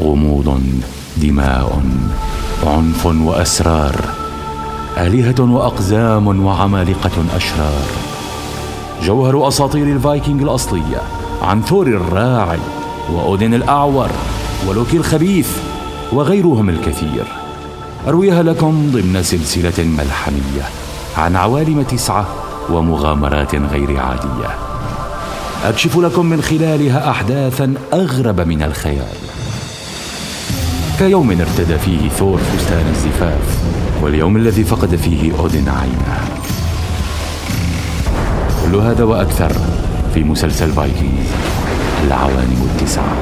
غموض دماء عنف وأسرار آلهة وأقزام وعمالقة أشرار. جوهر أساطير الفايكنج الأصلية عن ثور الراعي واودن الأعور ولوكي الخبيث وغيرهم الكثير. أرويها لكم ضمن سلسلة ملحمية عن عوالم تسعة ومغامرات غير عادية. أكشف لكم من خلالها احداثا أغرب من الخيال. كيوم ارتدى فيه ثور فستان الزفاف واليوم الذي فقد فيه اودن عينه كل هذا وأكثر في مسلسل فايكنج العوالم التسعة.